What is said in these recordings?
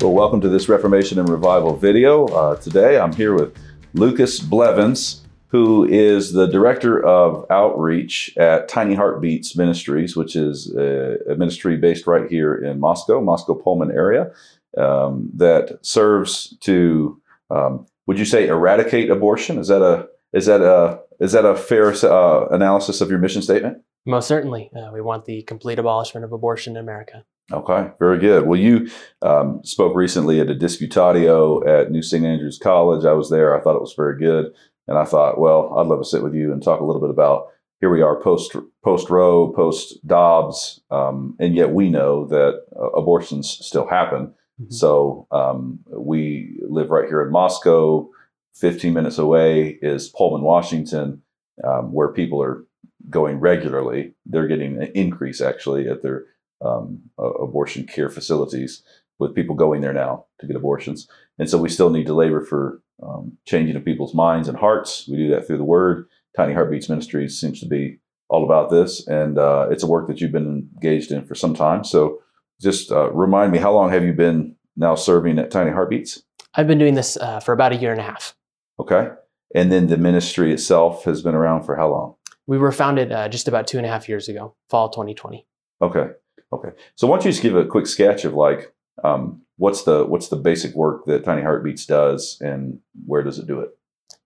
Well, welcome to this Reformation and Revival video. Uh, today I'm here with Lucas Blevins, who is the Director of Outreach at Tiny Heartbeats Ministries, which is a, a ministry based right here in Moscow, Moscow Pullman area, um, that serves to, um, would you say, eradicate abortion? Is that a is that a is that a fair uh, analysis of your mission statement? Most certainly. Uh, we want the complete abolishment of abortion in America. Okay, very good. Well, you um, spoke recently at a disputatio at New St. Andrews College. I was there. I thought it was very good. And I thought, well, I'd love to sit with you and talk a little bit about here we are post post Roe, post Dobbs, um, and yet we know that uh, abortions still happen. Mm-hmm. So um, we live right here in Moscow. 15 minutes away is Pullman, Washington, um, where people are going regularly. They're getting an increase actually at their um, abortion care facilities with people going there now to get abortions. And so we still need to labor for um, changing of people's minds and hearts. We do that through the Word. Tiny Heartbeats Ministries seems to be all about this, and uh, it's a work that you've been engaged in for some time. So just uh, remind me, how long have you been now serving at Tiny Heartbeats? I've been doing this uh, for about a year and a half. Okay. And then the ministry itself has been around for how long? We were founded uh, just about two and a half years ago, fall 2020. Okay. Okay. So why don't you just give a quick sketch of like um, what's the what's the basic work that Tiny Heartbeats does and where does it do it?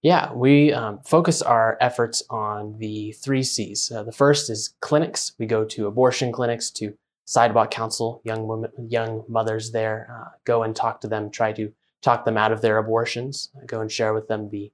Yeah, we um, focus our efforts on the three C's. Uh, the first is clinics. We go to abortion clinics to sidewalk counsel young women, young mothers there. Uh, go and talk to them. Try to talk them out of their abortions. Go and share with them the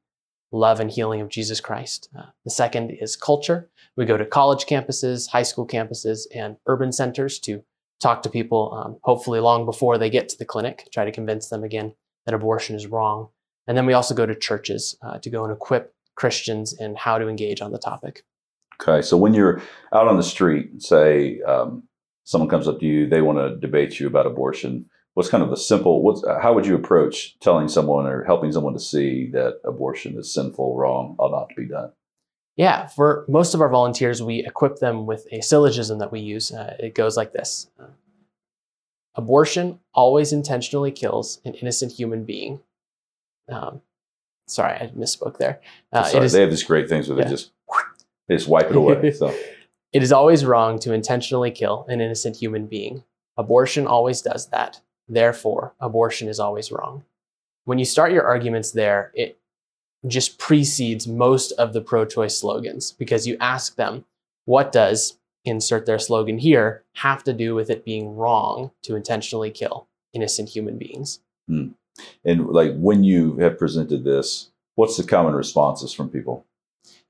love and healing of Jesus Christ. Uh, the second is culture. We go to college campuses, high school campuses, and urban centers to talk to people, um, hopefully long before they get to the clinic, try to convince them again that abortion is wrong. And then we also go to churches uh, to go and equip Christians in how to engage on the topic. Okay, so when you're out on the street, say um, someone comes up to you, they want to debate you about abortion what's kind of the simple what's how would you approach telling someone or helping someone to see that abortion is sinful wrong ought not to be done? Yeah for most of our volunteers we equip them with a syllogism that we use uh, it goes like this. Uh, abortion always intentionally kills an innocent human being. Um, sorry i misspoke there. Uh, sorry, is, they have these great things where yeah. they just they just wipe it away so. It is always wrong to intentionally kill an innocent human being. Abortion always does that Therefore, abortion is always wrong. When you start your arguments there, it just precedes most of the pro choice slogans because you ask them, what does, insert their slogan here, have to do with it being wrong to intentionally kill innocent human beings? Hmm. And like when you have presented this, what's the common responses from people?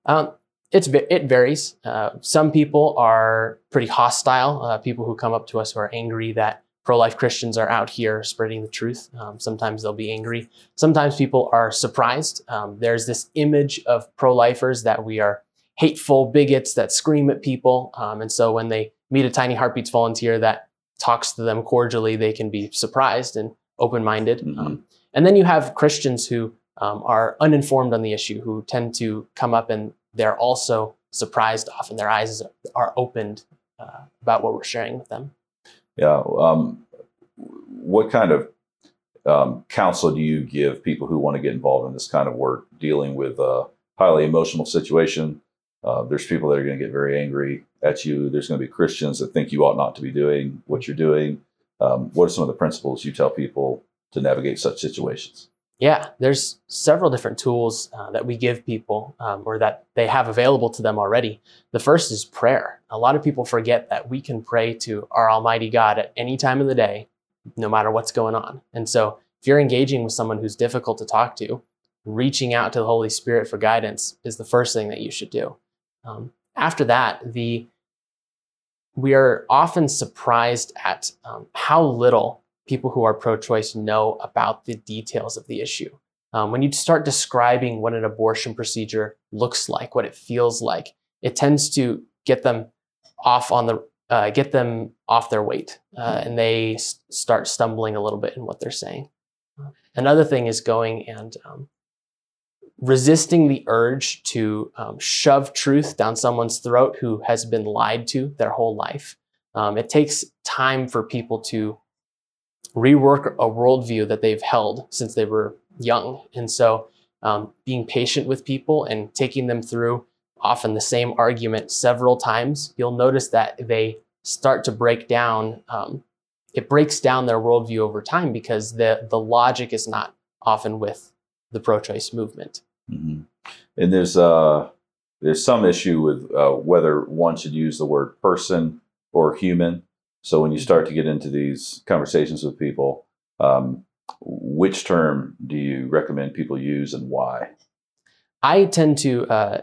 Um, it's it varies. Uh, some people are pretty hostile. Uh, people who come up to us who are angry that pro life Christians are out here spreading the truth. Um, sometimes they'll be angry. Sometimes people are surprised. Um, there's this image of pro lifers that we are hateful bigots that scream at people. Um, and so when they meet a Tiny Heartbeats volunteer that talks to them cordially, they can be surprised and open minded. Mm-hmm. Um, and then you have Christians who um, are uninformed on the issue, who tend to come up and they're also surprised often. Their eyes are opened uh, about what we're sharing with them. Yeah. Um, what kind of um, counsel do you give people who want to get involved in this kind of work, dealing with a highly emotional situation? Uh, there's people that are going to get very angry at you. There's going to be Christians that think you ought not to be doing what you're doing. Um, what are some of the principles you tell people to navigate such situations? Yeah, there's several different tools uh, that we give people um, or that they have available to them already. The first is prayer. A lot of people forget that we can pray to our Almighty God at any time of the day, no matter what's going on. And so if you're engaging with someone who's difficult to talk to, reaching out to the Holy Spirit for guidance is the first thing that you should do. Um, after that, the we are often surprised at um, how little people who are pro choice know about the details of the issue. Um, when you start describing what an abortion procedure looks like, what it feels like, it tends to get them off on the uh, get them off their weight, uh, and they s- start stumbling a little bit in what they're saying. Another thing is going and um, resisting the urge to um, shove truth down someone's throat who has been lied to their whole life. Um, it takes time for people to rework a worldview that they've held since they were young. And so, um, being patient with people and taking them through often the same argument several times, you'll notice that they start to break down. Um, it breaks down their worldview over time because the the logic is not often with the pro-choice movement. Mm-hmm. And there's uh, there's some issue with uh, whether one should use the word person or human. So when you start to get into these conversations with people, um, which term do you recommend people use and why? I tend to uh,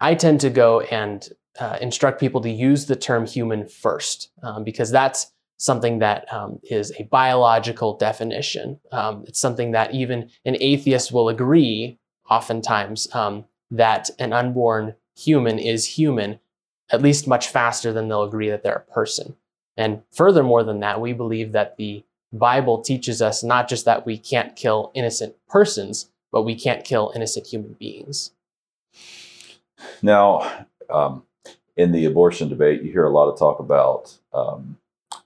I tend to go and uh, instruct people to use the term human first um, because that's something that um, is a biological definition. Um, it's something that even an atheist will agree, oftentimes, um, that an unborn human is human, at least much faster than they'll agree that they're a person. And furthermore than that, we believe that the Bible teaches us not just that we can't kill innocent persons, but we can't kill innocent human beings. Now, um, in the abortion debate, you hear a lot of talk about um,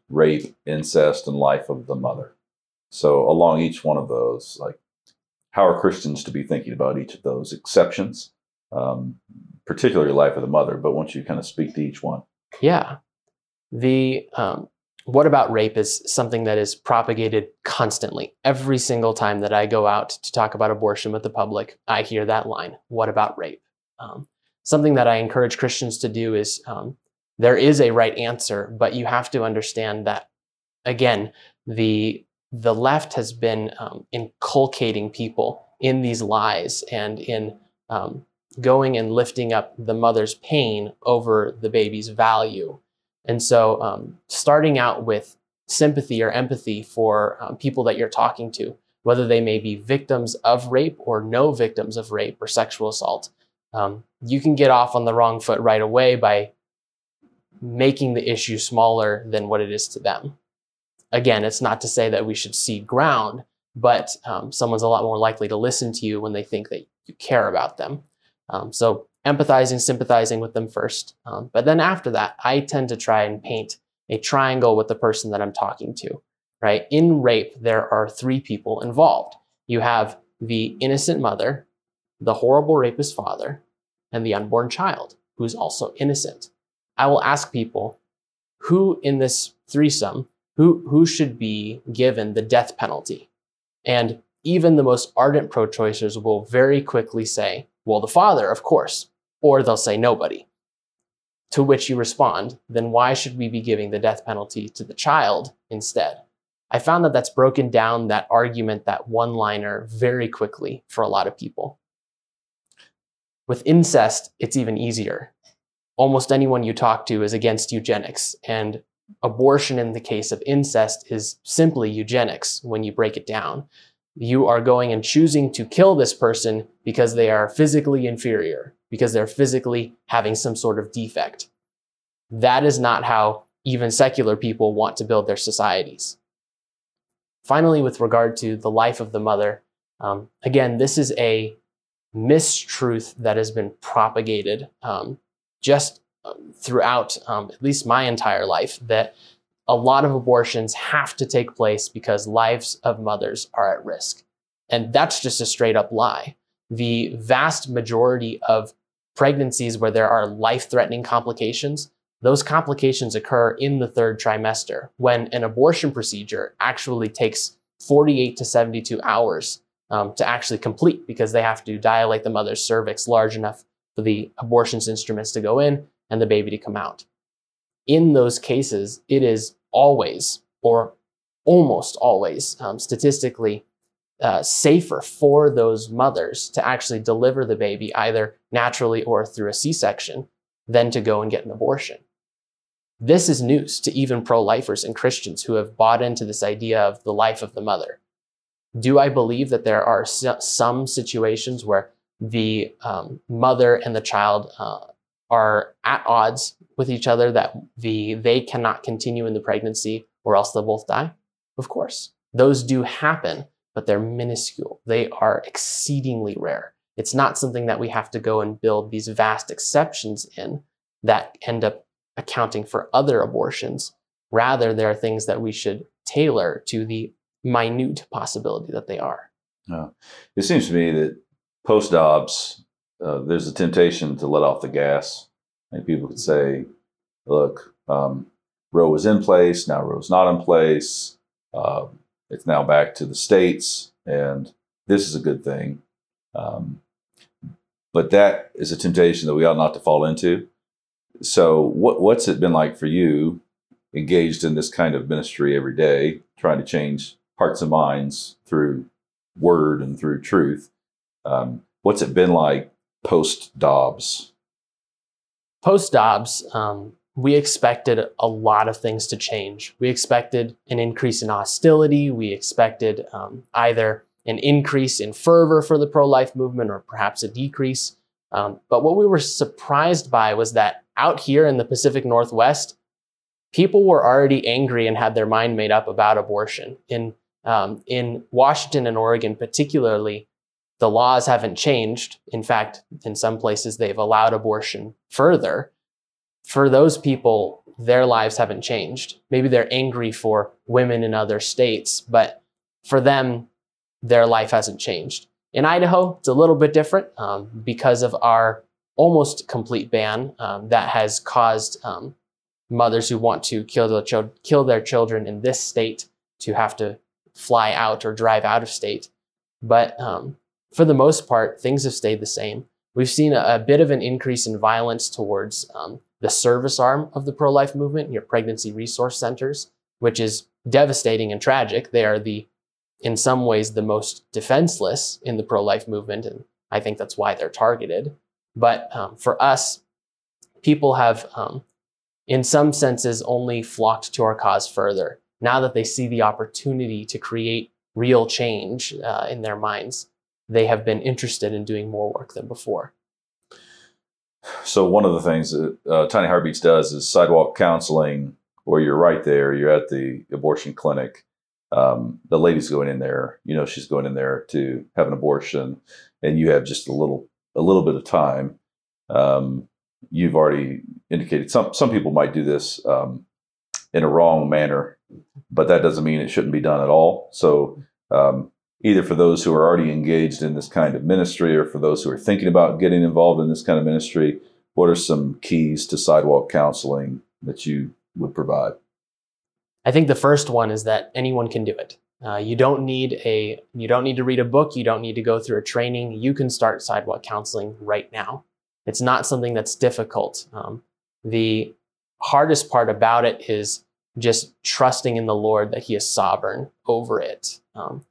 rape, incest, and life of the mother. So, along each one of those, like, how are Christians to be thinking about each of those exceptions, um, particularly life of the mother? But once you kind of speak to each one, yeah, the um, what about rape is something that is propagated constantly. Every single time that I go out to talk about abortion with the public, I hear that line. What about rape? Um, something that I encourage Christians to do is um, there is a right answer, but you have to understand that again, the the left has been um, inculcating people in these lies and in um, going and lifting up the mother's pain over the baby's value. And so, um, starting out with sympathy or empathy for um, people that you're talking to, whether they may be victims of rape or no victims of rape or sexual assault, um, you can get off on the wrong foot right away by making the issue smaller than what it is to them. Again, it's not to say that we should cede ground, but um, someone's a lot more likely to listen to you when they think that you care about them. Um, so, empathizing, sympathizing with them first. Um, but then after that, I tend to try and paint a triangle with the person that I'm talking to, right? In rape, there are three people involved. You have the innocent mother, the horrible rapist father, and the unborn child, who's also innocent. I will ask people who in this threesome, who, who should be given the death penalty? And even the most ardent pro choicers will very quickly say, well, the father, of course, or they'll say nobody. To which you respond, then why should we be giving the death penalty to the child instead? I found that that's broken down that argument, that one liner, very quickly for a lot of people. With incest, it's even easier almost anyone you talk to is against eugenics. And abortion in the case of incest is simply eugenics when you break it down. You are going and choosing to kill this person because they are physically inferior, because they're physically having some sort of defect. That is not how even secular people want to build their societies. Finally, with regard to the life of the mother, um, again, this is a mistruth that has been propagated um, just um, throughout um, at least my entire life that a lot of abortions have to take place because lives of mothers are at risk. And that's just a straight up lie. The vast majority of pregnancies where there are life threatening complications, those complications occur in the third trimester when an abortion procedure actually takes 48 to 72 hours um, to actually complete because they have to dilate the mother's cervix large enough for the abortions instruments to go in and the baby to come out. In those cases, it is always or almost always um, statistically uh, safer for those mothers to actually deliver the baby either naturally or through a C section than to go and get an abortion. This is news to even pro lifers and Christians who have bought into this idea of the life of the mother. Do I believe that there are some situations where the um, mother and the child uh, are at odds with each other, that the they cannot continue in the pregnancy or else they'll both die? Of course. Those do happen, but they're minuscule. They are exceedingly rare. It's not something that we have to go and build these vast exceptions in that end up accounting for other abortions. Rather, there are things that we should tailor to the minute possibility that they are. Uh, it seems to me that post Dobbs, uh, there's a temptation to let off the gas. And people could say, look, um, Roe was in place, now Roe's not in place. Uh, it's now back to the states, and this is a good thing. Um, but that is a temptation that we ought not to fall into. So, what, what's it been like for you, engaged in this kind of ministry every day, trying to change hearts and minds through word and through truth? Um, what's it been like post Dobbs? Post Dobbs, um, we expected a lot of things to change. We expected an increase in hostility. We expected um, either an increase in fervor for the pro life movement or perhaps a decrease. Um, but what we were surprised by was that out here in the Pacific Northwest, people were already angry and had their mind made up about abortion. In, um, in Washington and Oregon, particularly, the laws haven't changed. In fact, in some places, they've allowed abortion further. For those people, their lives haven't changed. Maybe they're angry for women in other states, but for them, their life hasn't changed. In Idaho, it's a little bit different um, because of our almost complete ban um, that has caused um, mothers who want to kill their, ch- kill their children in this state to have to fly out or drive out of state. But um, for the most part, things have stayed the same. We've seen a, a bit of an increase in violence towards um, the service arm of the pro life movement, your pregnancy resource centers, which is devastating and tragic. They are the in some ways the most defenseless in the pro life movement. And I think that's why they're targeted. But um, for us, people have, um, in some senses, only flocked to our cause further. Now that they see the opportunity to create real change uh, in their minds, they have been interested in doing more work than before. So, one of the things that uh, Tiny Heartbeats does is sidewalk counseling, where you're right there, you're at the abortion clinic um, the lady's going in there, you know, she's going in there to have an abortion, and you have just a little a little bit of time. Um, you've already indicated some some people might do this um, in a wrong manner, but that doesn't mean it shouldn't be done at all. So um, either for those who are already engaged in this kind of ministry, or for those who are thinking about getting involved in this kind of ministry, what are some keys to sidewalk counseling that you would provide? I think the first one is that anyone can do it. Uh, you don't need a you don't need to read a book. You don't need to go through a training. You can start sidewalk counseling right now. It's not something that's difficult. Um, the hardest part about it is just trusting in the Lord that He is sovereign over it. Um,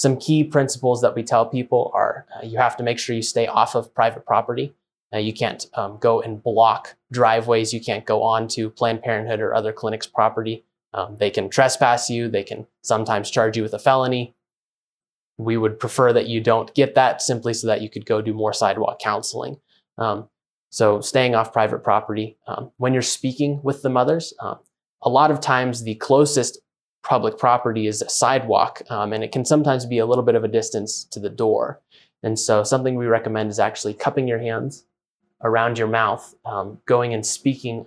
some key principles that we tell people are uh, you have to make sure you stay off of private property. Uh, you can't um, go and block driveways. You can't go on to Planned Parenthood or other clinics' property. Um, they can trespass you, they can sometimes charge you with a felony. We would prefer that you don't get that simply so that you could go do more sidewalk counseling. Um, so, staying off private property. Um, when you're speaking with the mothers, um, a lot of times the closest public property is a sidewalk, um, and it can sometimes be a little bit of a distance to the door. And so, something we recommend is actually cupping your hands around your mouth, um, going and speaking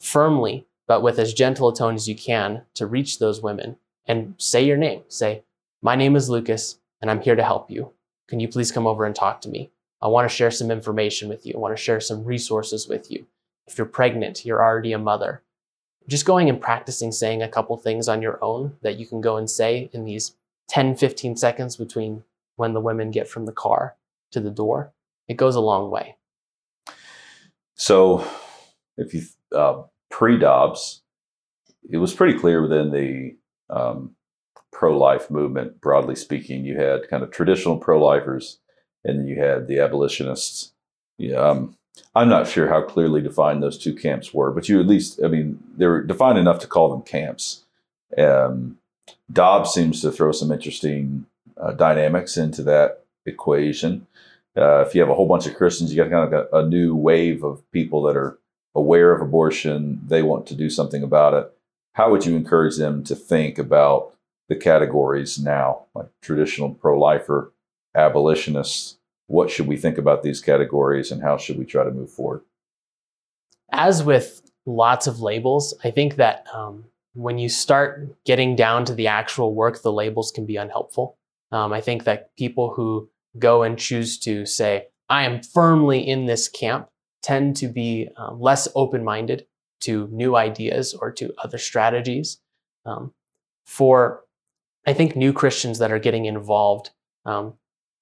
firmly but with as gentle a tone as you can to reach those women and say your name. Say, My name is Lucas, and I'm here to help you. Can you please come over and talk to me? I want to share some information with you. I want to share some resources with you. If you're pregnant, you're already a mother. Just going and practicing saying a couple things on your own that you can go and say in these 10, 15 seconds between when the women get from the car to the door, it goes a long way. So, if you uh, pre Dobbs, it was pretty clear within the um, pro life movement, broadly speaking, you had kind of traditional pro lifers and you had the abolitionists. Yeah, um, I'm not sure how clearly defined those two camps were, but you at least, I mean, they were defined enough to call them camps. Um, Dobbs seems to throw some interesting uh, dynamics into that equation. Uh, if you have a whole bunch of Christians, you got kind of a, a new wave of people that are aware of abortion, they want to do something about it. How would you encourage them to think about the categories now, like traditional pro lifer, abolitionists? What should we think about these categories and how should we try to move forward? As with lots of labels, I think that um, when you start getting down to the actual work, the labels can be unhelpful. Um, I think that people who go and choose to say, I am firmly in this camp, tend to be um, less open minded to new ideas or to other strategies. Um, for, I think, new Christians that are getting involved, um,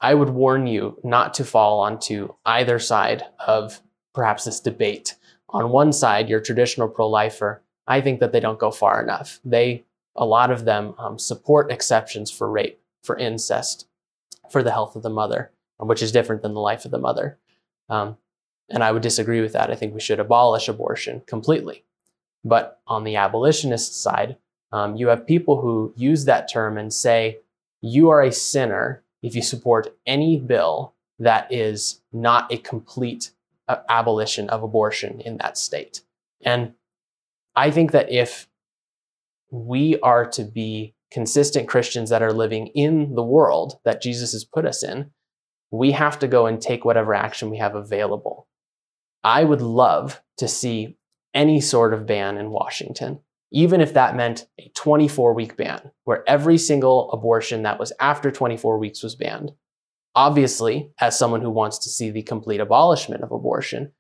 I would warn you not to fall onto either side of perhaps this debate. On one side, your traditional pro lifer, I think that they don't go far enough. They, a lot of them, um, support exceptions for rape, for incest, for the health of the mother, which is different than the life of the mother. Um, and I would disagree with that. I think we should abolish abortion completely. But on the abolitionist side, um, you have people who use that term and say, you are a sinner if you support any bill that is not a complete uh, abolition of abortion in that state. And I think that if we are to be consistent Christians that are living in the world that Jesus has put us in, we have to go and take whatever action we have available. I would love to see any sort of ban in Washington, even if that meant a 24 week ban where every single abortion that was after 24 weeks was banned. Obviously, as someone who wants to see the complete abolishment of abortion,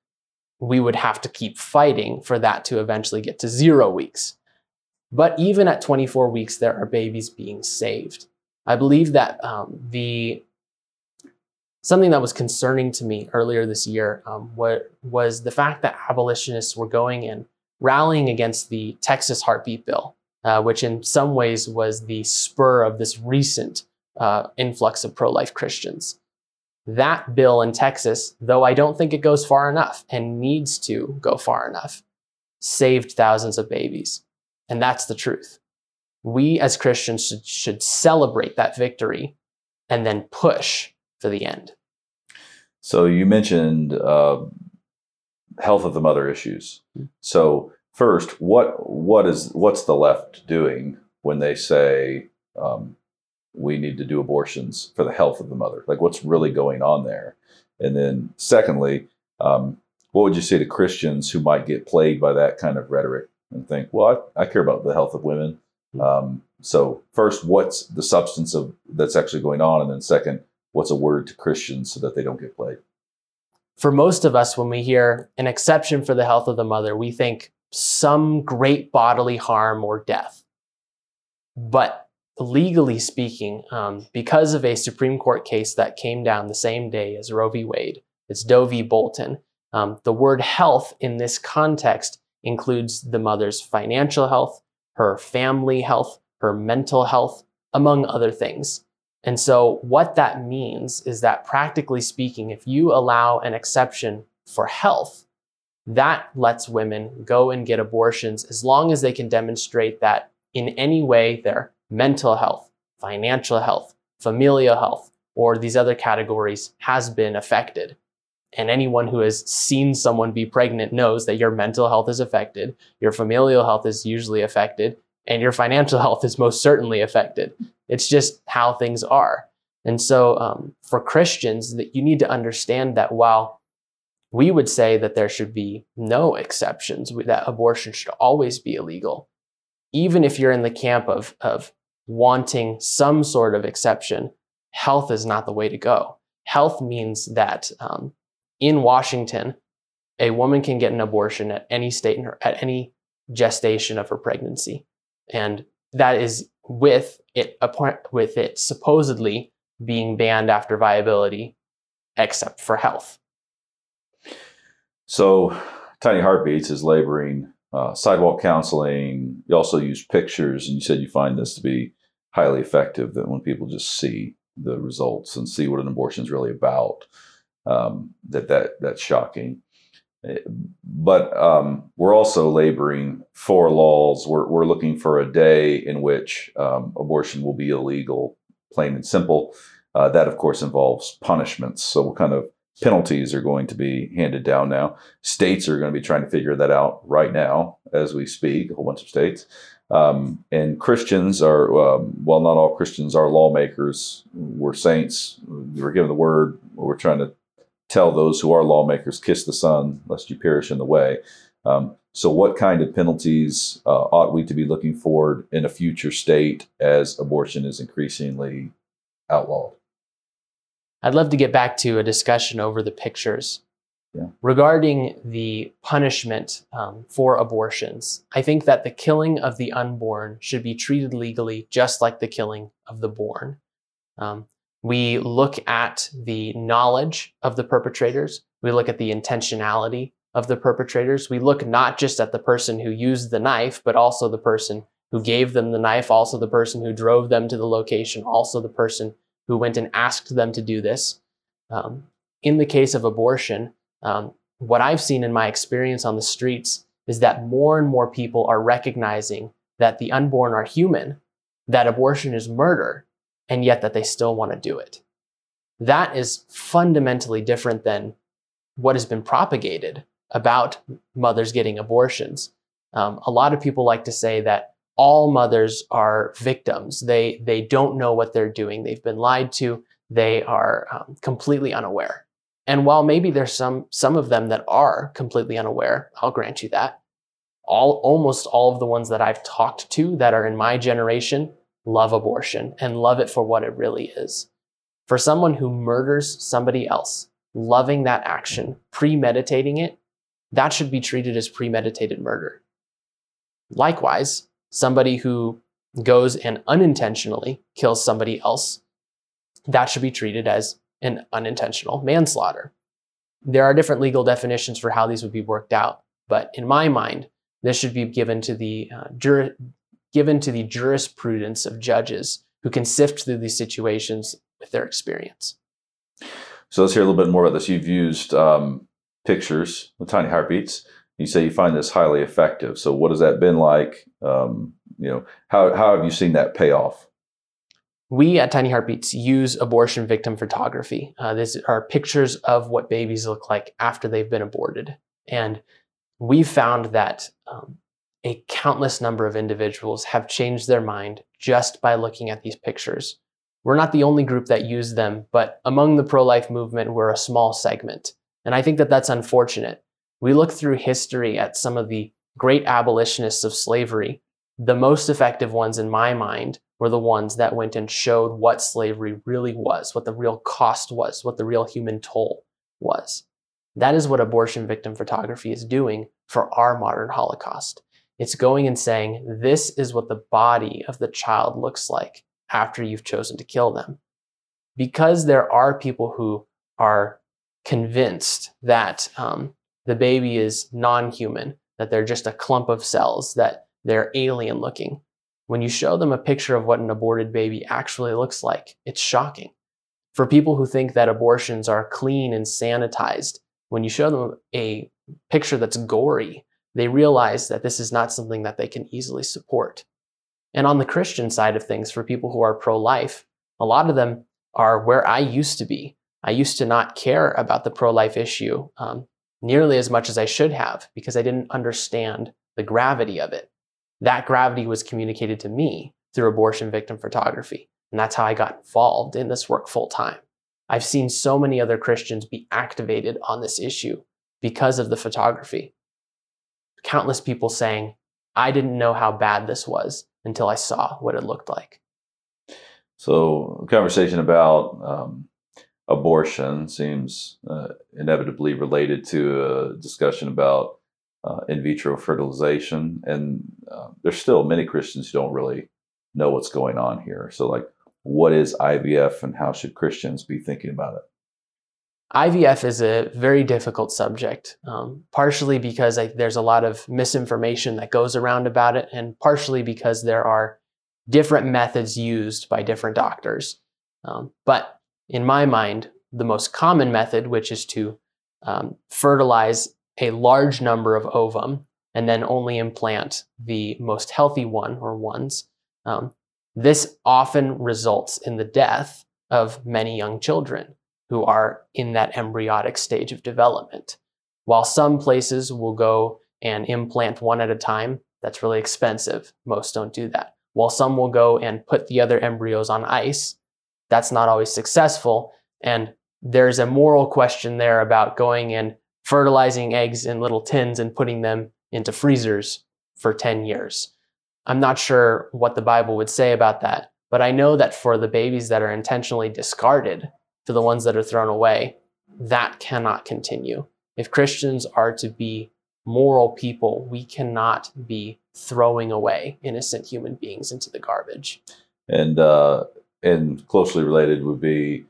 we would have to keep fighting for that to eventually get to zero weeks. But even at 24 weeks, there are babies being saved. I believe that um, the something that was concerning to me earlier this year um, was the fact that abolitionists were going and rallying against the Texas heartbeat bill, uh, which in some ways was the spur of this recent uh, influx of pro life Christians. That bill in Texas, though I don't think it goes far enough and needs to go far enough, saved thousands of babies. And that's the truth. We as Christians should, should celebrate that victory and then push for the end. So you mentioned uh, health of the mother issues. Hmm. So first, what what is what's the left doing when they say um, we need to do abortions for the health of the mother? Like, what's really going on there? And then, secondly, um, what would you say to Christians who might get plagued by that kind of rhetoric and think, well, I, I care about the health of women. Hmm. Um, so, first, what's the substance of that's actually going on, and then second, what's a word to Christians so that they don't get plagued? For most of us, when we hear an exception for the health of the mother, we think some great bodily harm or death. But legally speaking, um, because of a Supreme Court case that came down the same day as Roe v. Wade, it's Doe v. Bolton, um, the word health in this context includes the mother's financial health, her family health, her mental health, among other things. And so, what that means is that practically speaking, if you allow an exception for health, that lets women go and get abortions as long as they can demonstrate that in any way their mental health, financial health, familial health, or these other categories has been affected. And anyone who has seen someone be pregnant knows that your mental health is affected, your familial health is usually affected, and your financial health is most certainly affected. It's just how things are. And so, um, for Christians, that you need to understand that while we would say that there should be no exceptions, that abortion should always be illegal, even if you're in the camp of, of wanting some sort of exception, health is not the way to go. Health means that um, in Washington, a woman can get an abortion at any state her, at any gestation of her pregnancy, and that is with it with it supposedly being banned after viability, except for health. So, Tiny Heartbeats is laboring uh, sidewalk counseling. You also use pictures, and you said you find this to be highly effective. That when people just see the results and see what an abortion is really about, um, that that that's shocking. But um, we're also laboring for laws. We're, we're looking for a day in which um, abortion will be illegal, plain and simple. Uh, that, of course, involves punishments. So, what kind of penalties are going to be handed down now? States are going to be trying to figure that out right now as we speak, a whole bunch of states. Um, and Christians are, um, well, not all Christians are lawmakers. We're saints. We're given the word. We're trying to tell those who are lawmakers, kiss the son, lest you perish in the way. Um, so, what kind of penalties uh, ought we to be looking for in a future state as abortion is increasingly outlawed? I'd love to get back to a discussion over the pictures. Yeah. Regarding the punishment um, for abortions, I think that the killing of the unborn should be treated legally just like the killing of the born. Um, we look at the knowledge of the perpetrators, we look at the intentionality of the perpetrators. We look not just at the person who used the knife, but also the person who gave them the knife, also the person who drove them to the location, also the person who went and asked them to do this. Um, in the case of abortion, um, what I've seen in my experience on the streets is that more and more people are recognizing that the unborn are human, that abortion is murder, and yet that they still want to do it. That is fundamentally different than what has been propagated about mothers getting abortions. Um, a lot of people like to say that all mothers are victims. They they don't know what they're doing. They've been lied to. They are um, completely unaware. And while maybe there's some some of them that are completely unaware, I'll grant you that. All almost all of the ones that I've talked to that are in my generation love abortion and love it for what it really is. For someone who murders somebody else, loving that action, premeditating it, that should be treated as premeditated murder. Likewise, somebody who goes and unintentionally kills somebody else, that should be treated as an unintentional manslaughter. There are different legal definitions for how these would be worked out, but in my mind, this should be given to the uh, jur- given to the jurisprudence of judges who can sift through these situations with their experience. So let's hear a little bit more about this. You've used um, pictures with tiny heartbeats. You say you find this highly effective. So what has that been like? Um, you know, how how have you seen that pay off? We at Tiny Heartbeats use abortion victim photography. Uh, these are pictures of what babies look like after they've been aborted, and we found that um, a countless number of individuals have changed their mind just by looking at these pictures. We're not the only group that use them, but among the pro life movement, we're a small segment. And I think that that's unfortunate. We look through history at some of the great abolitionists of slavery. The most effective ones, in my mind, were the ones that went and showed what slavery really was, what the real cost was, what the real human toll was. That is what abortion victim photography is doing for our modern Holocaust. It's going and saying, this is what the body of the child looks like after you've chosen to kill them. Because there are people who are convinced that um, the baby is non human, that they're just a clump of cells, that they're alien looking. When you show them a picture of what an aborted baby actually looks like, it's shocking. For people who think that abortions are clean and sanitized, when you show them a picture that's gory, they realize that this is not something that they can easily support. And on the Christian side of things, for people who are pro life, a lot of them are where I used to be. I used to not care about the pro life issue um, nearly as much as I should have because I didn't understand the gravity of it. That gravity was communicated to me through abortion victim photography. And that's how I got involved in this work full time. I've seen so many other Christians be activated on this issue because of the photography. Countless people saying, I didn't know how bad this was until I saw what it looked like. So, conversation about um, abortion seems uh, inevitably related to a discussion about uh, in vitro fertilization. And uh, there's still many Christians who don't really know what's going on here. So, like, what is IVF and how should Christians be thinking about it? IVF is a very difficult subject, um, partially because I, there's a lot of misinformation that goes around about it, and partially because there are different methods used by different doctors. Um, but in my mind, the most common method, which is to um, fertilize a large number of ovum and then only implant the most healthy one or ones, um, this often results in the death of many young children who are in that embryonic stage of development. While some places will go and implant one at a time, that's really expensive. Most don't do that. While some will go and put the other embryos on ice, that's not always successful. And there's a moral question there about going and fertilizing eggs in little tins and putting them into freezers for 10 years. I'm not sure what the Bible would say about that, but I know that for the babies that are intentionally discarded, to the ones that are thrown away, that cannot continue. If Christians are to be moral people, we cannot be throwing away innocent human beings into the garbage. And uh, and closely related would be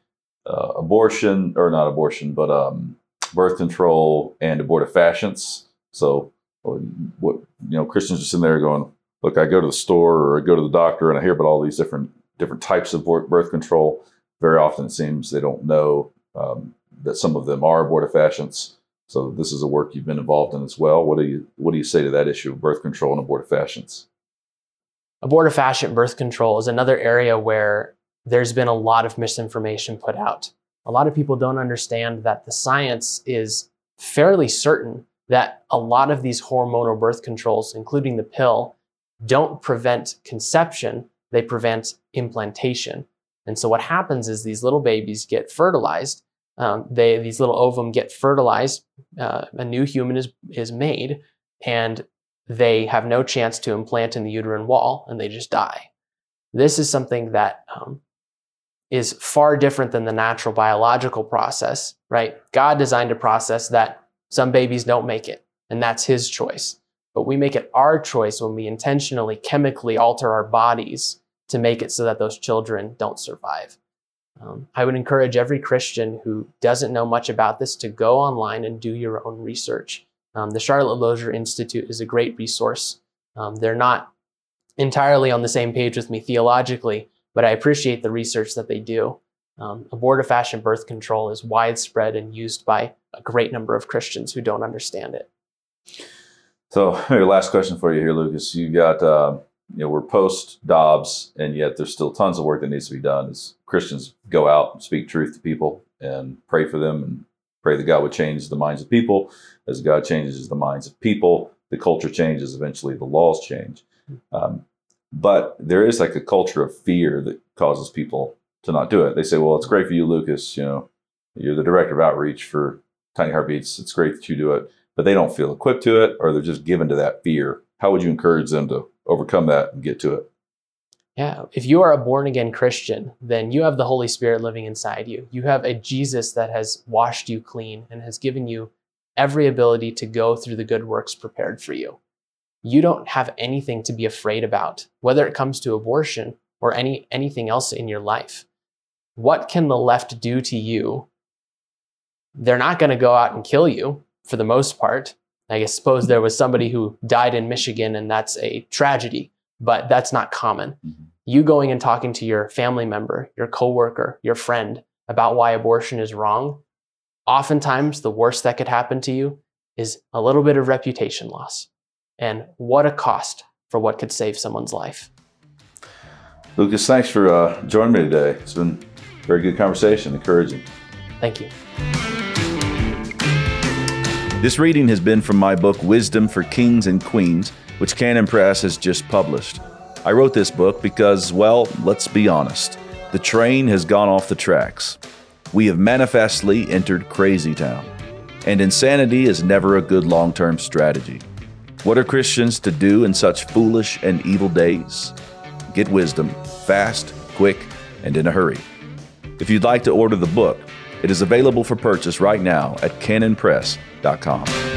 uh, abortion, or not abortion, but um, birth control and abortive abortifacients. So, what you know, Christians are sitting there going, "Look, I go to the store or I go to the doctor, and I hear about all these different different types of birth control. Very often, it seems they don't know um, that some of them are abortifacients. So, this is a work you've been involved in as well. What do you what do you say to that issue of birth control and abortifacients? Abortifacient birth control is another area where there's been a lot of misinformation put out. A lot of people don't understand that the science is fairly certain that a lot of these hormonal birth controls, including the pill, don't prevent conception, they prevent implantation. And so what happens is these little babies get fertilized. Um, they these little ovum get fertilized. Uh, a new human is is made, and they have no chance to implant in the uterine wall, and they just die. This is something that um, is far different than the natural biological process, right? God designed a process that some babies don't make it, and that's his choice. But we make it our choice when we intentionally chemically alter our bodies to make it so that those children don't survive. Um, I would encourage every Christian who doesn't know much about this to go online and do your own research. Um, the Charlotte Lozier Institute is a great resource. Um, they're not entirely on the same page with me theologically, but I appreciate the research that they do. Um, abortifacient birth control is widespread and used by a great number of Christians who don't understand it. So, your last question for you here, Lucas. You've got, uh, you know, we're post Dobbs, and yet there's still tons of work that needs to be done as Christians go out and speak truth to people and pray for them and pray that God would change the minds of people. As God changes the minds of people, the culture changes, eventually the laws change. Um, but there is like a culture of fear that causes people to not do it. They say, well, it's great for you, Lucas. You know, you're the director of outreach for Tiny Heartbeats. It's great that you do it, but they don't feel equipped to it or they're just given to that fear. How would you encourage them to overcome that and get to it? Yeah, if you are a born again Christian, then you have the Holy Spirit living inside you. You have a Jesus that has washed you clean and has given you every ability to go through the good works prepared for you you don't have anything to be afraid about, whether it comes to abortion or any, anything else in your life. What can the left do to you? They're not going to go out and kill you for the most part. I guess suppose there was somebody who died in Michigan and that's a tragedy, but that's not common. Mm-hmm. You going and talking to your family member, your coworker, your friend about why abortion is wrong, oftentimes the worst that could happen to you is a little bit of reputation loss. And what a cost for what could save someone's life. Lucas, thanks for uh, joining me today. It's been a very good conversation, encouraging. Thank you. This reading has been from my book, Wisdom for Kings and Queens, which Canon Press has just published. I wrote this book because, well, let's be honest, the train has gone off the tracks. We have manifestly entered crazy town, and insanity is never a good long term strategy. What are Christians to do in such foolish and evil days? Get wisdom fast, quick, and in a hurry. If you'd like to order the book, it is available for purchase right now at canonpress.com.